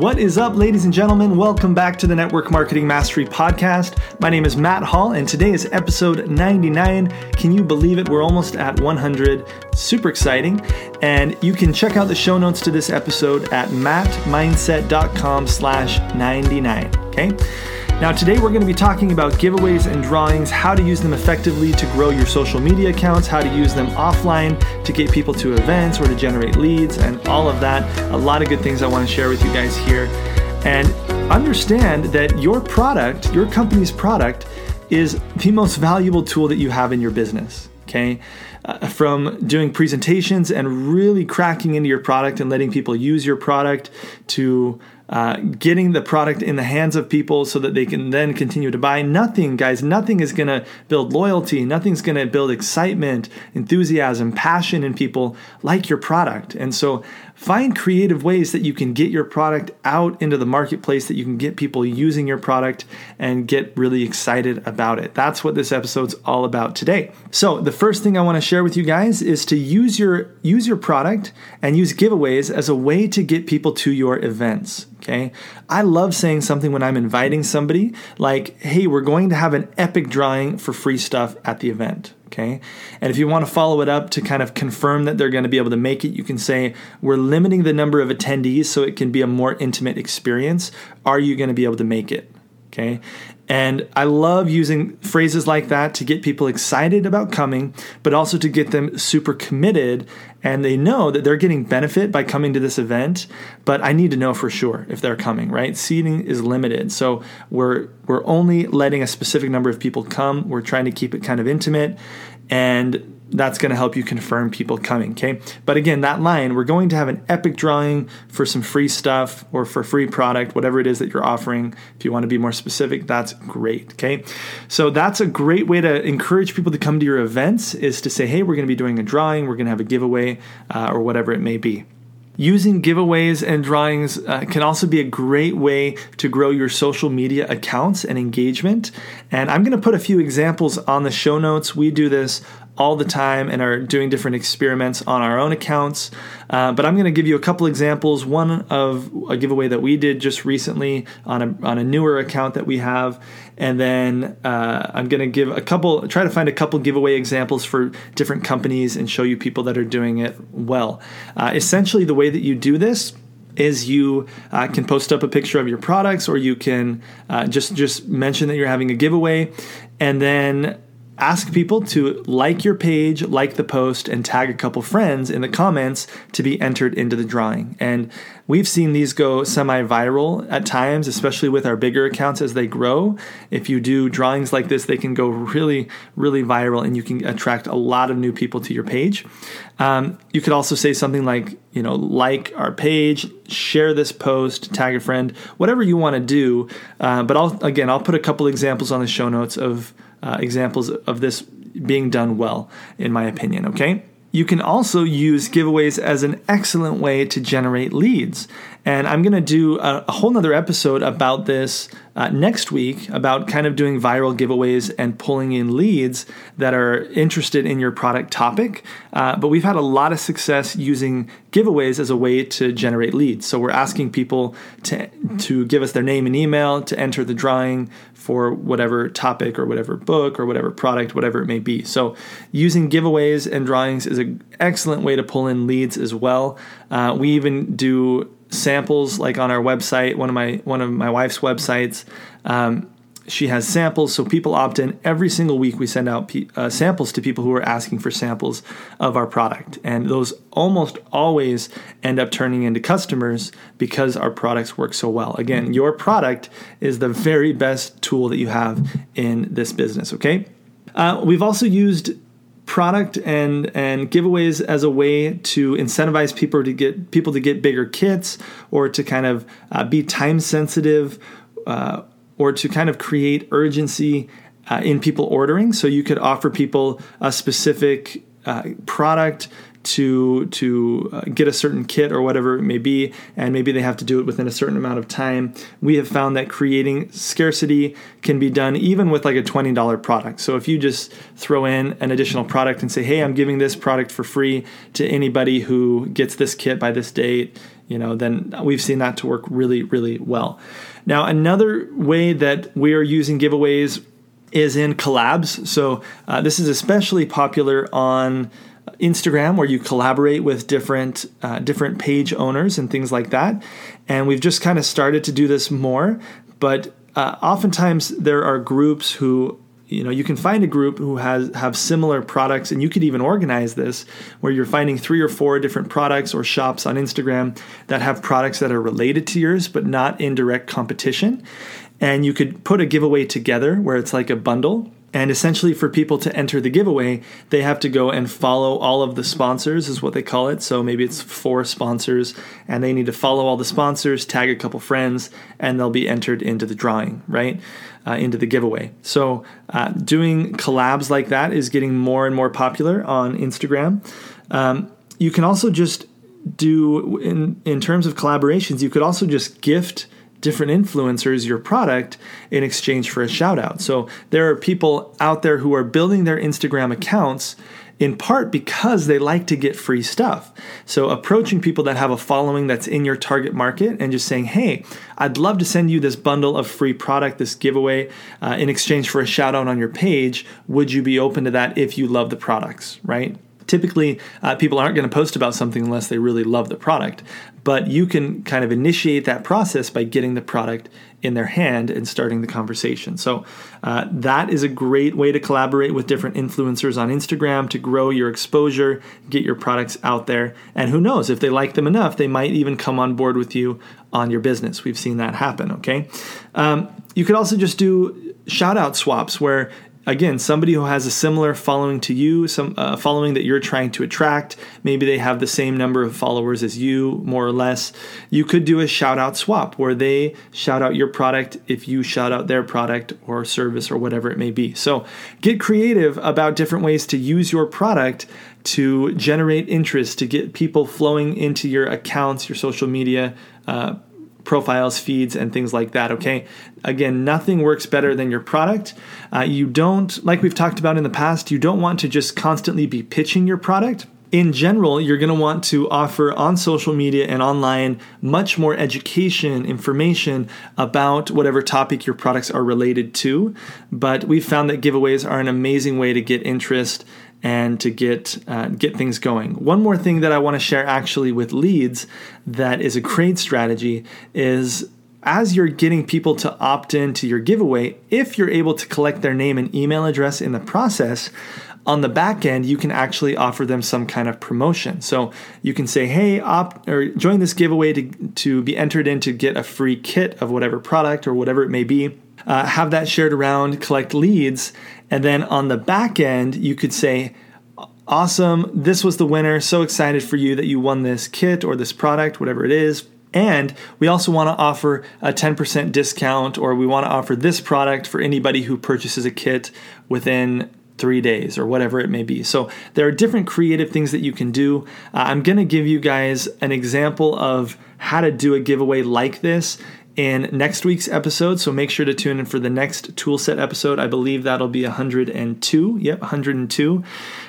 What is up, ladies and gentlemen? Welcome back to the Network Marketing Mastery Podcast. My name is Matt Hall, and today is episode 99. Can you believe it? We're almost at 100. Super exciting. And you can check out the show notes to this episode at mattmindset.com slash 99. Okay? Now, today we're going to be talking about giveaways and drawings, how to use them effectively to grow your social media accounts, how to use them offline to get people to events or to generate leads, and all of that. A lot of good things I want to share with you guys here. And understand that your product, your company's product, is the most valuable tool that you have in your business. Okay. Uh, from doing presentations and really cracking into your product and letting people use your product to uh, getting the product in the hands of people so that they can then continue to buy. Nothing, guys, nothing is going to build loyalty. Nothing's going to build excitement, enthusiasm, passion in people like your product. And so find creative ways that you can get your product out into the marketplace, that you can get people using your product and get really excited about it. That's what this episode's all about today. So the first thing I want to share with you guys is to use your use your product and use giveaways as a way to get people to your events. Okay. I love saying something when I'm inviting somebody like, hey, we're going to have an epic drawing for free stuff at the event. Okay. And if you want to follow it up to kind of confirm that they're going to be able to make it, you can say, We're limiting the number of attendees so it can be a more intimate experience. Are you going to be able to make it? Okay. And I love using phrases like that to get people excited about coming, but also to get them super committed and they know that they're getting benefit by coming to this event, but I need to know for sure if they're coming, right? Seating is limited. So we're we're only letting a specific number of people come. We're trying to keep it kind of intimate and that's going to help you confirm people coming. Okay. But again, that line, we're going to have an epic drawing for some free stuff or for free product, whatever it is that you're offering. If you want to be more specific, that's great. Okay. So that's a great way to encourage people to come to your events is to say, hey, we're going to be doing a drawing, we're going to have a giveaway, uh, or whatever it may be. Using giveaways and drawings uh, can also be a great way to grow your social media accounts and engagement. And I'm going to put a few examples on the show notes. We do this all the time and are doing different experiments on our own accounts. Uh, but I'm going to give you a couple examples. One of a giveaway that we did just recently on a, on a newer account that we have. And then uh, I'm going to give a couple, try to find a couple giveaway examples for different companies and show you people that are doing it well. Uh, essentially, the way that you do this is you uh, can post up a picture of your products or you can uh, just just mention that you're having a giveaway and then ask people to like your page, like the post, and tag a couple friends in the comments to be entered into the drawing. And we've seen these go semi viral at times, especially with our bigger accounts as they grow. If you do drawings like this, they can go really, really viral and you can attract a lot of new people to your page. Um, you could also say something like, you know, like our page, share this post, tag a friend, whatever you want to do. Uh, but I'll, again, I'll put a couple examples on the show notes of uh, examples of this being done well, in my opinion, okay? You can also use giveaways as an excellent way to generate leads. And I'm going to do a, a, whole nother episode about this uh, next week about kind of doing viral giveaways and pulling in leads that are interested in your product topic. Uh, but we've had a lot of success using giveaways as a way to generate leads. So we're asking people to, to give us their name and email to enter the drawing for whatever topic or whatever book or whatever product, whatever it may be. So using giveaways and drawings is an excellent way to pull in leads as well. Uh, we even do samples like on our website one of my one of my wife's websites. Um, she has samples so people opt in. Every single week we send out uh, samples to people who are asking for samples of our product. And those almost always end up turning into customers because our products work so well. Again your product is the very best tool that you have in this business okay? Uh, we've also used product and and giveaways as a way to incentivize people to get people to get bigger kits or to kind of uh, be time sensitive uh, or to kind of create urgency uh, in people ordering. So you could offer people a specific uh, product to to uh, get a certain kit or whatever it may be and maybe they have to do it within a certain amount of time we have found that creating scarcity can be done even with like a $20 product so if you just throw in an additional product and say hey i'm giving this product for free to anybody who gets this kit by this date you know, then we've seen that to work really, really well. Now, another way that we are using giveaways is in collabs. So uh, this is especially popular on Instagram, where you collaborate with different uh, different page owners and things like that. And we've just kind of started to do this more, but uh, oftentimes there are groups who you know you can find a group who has have similar products and you could even organize this where you're finding three or four different products or shops on Instagram that have products that are related to yours but not in direct competition and you could put a giveaway together where it's like a bundle and essentially, for people to enter the giveaway, they have to go and follow all of the sponsors, is what they call it. So maybe it's four sponsors, and they need to follow all the sponsors, tag a couple friends, and they'll be entered into the drawing, right? Uh, into the giveaway. So uh, doing collabs like that is getting more and more popular on Instagram. Um, you can also just do, in, in terms of collaborations, you could also just gift different influencers your product in exchange for a shout out. So there are people out there who are building their Instagram accounts in part because they like to get free stuff. So approaching people that have a following that's in your target market and just saying, hey, I'd love to send you this bundle of free product, this giveaway, uh, in exchange for a shout out on your page. Would you be open to that if you love the products, right? Typically uh, people aren't going to post about something unless they really love the product but you can kind of initiate that process by getting the product in their hand and starting the conversation. So, uh, that is a great way to collaborate with different influencers on Instagram to grow your exposure, get your products out there. And who knows, if they like them enough, they might even come on board with you on your business. We've seen that happen, okay? Um, you could also just do shout out swaps where again somebody who has a similar following to you some uh, following that you're trying to attract maybe they have the same number of followers as you more or less you could do a shout out swap where they shout out your product if you shout out their product or service or whatever it may be. So get creative about different ways to use your product to generate interest to get people flowing into your accounts your social media uh, profiles, feeds, and things like that. Okay. Again, nothing works better than your product. Uh, you don't, like we've talked about in the past, you don't want to just constantly be pitching your product. In general, you're going to want to offer on social media and online much more education, information about whatever topic your products are related to. But we've found that giveaways are an amazing way to get interest and to get uh, get things going. One more thing that I want to share actually with leads that is a great strategy is as you're getting people to opt in to your giveaway, if you're able to collect their name and email address in the process, on the back end, you can actually offer them some kind of promotion. So you can say, hey, opt or join this giveaway to, to be entered in to get a free kit of whatever product or whatever it may be. Uh, have that shared around, collect leads, and then on the back end, you could say, Awesome, this was the winner. So excited for you that you won this kit or this product, whatever it is. And we also want to offer a 10% discount, or we want to offer this product for anybody who purchases a kit within three days or whatever it may be. So there are different creative things that you can do. Uh, I'm going to give you guys an example of how to do a giveaway like this in next week's episode. So make sure to tune in for the next toolset episode. I believe that'll be 102. Yep, 102.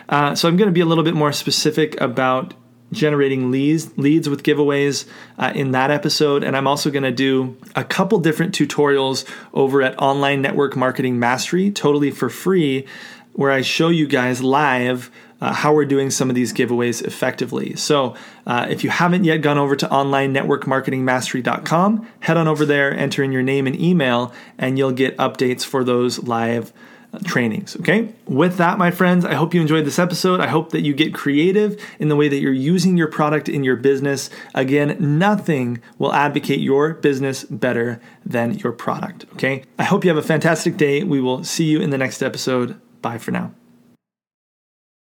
Uh, so I'm going to be a little bit more specific about generating leads leads with giveaways uh, in that episode and i'm also going to do a couple different tutorials over at online network marketing mastery totally for free where i show you guys live uh, how we're doing some of these giveaways effectively. So, uh, if you haven't yet gone over to onlinenetworkmarketingmastery.com, head on over there, enter in your name and email, and you'll get updates for those live uh, trainings. Okay. With that, my friends, I hope you enjoyed this episode. I hope that you get creative in the way that you're using your product in your business. Again, nothing will advocate your business better than your product. Okay. I hope you have a fantastic day. We will see you in the next episode. Bye for now.